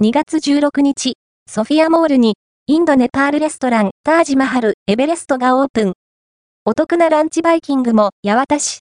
2月16日、ソフィアモールに、インドネパールレストラン、タージマハル、エベレストがオープン。お得なランチバイキングも、八幡市、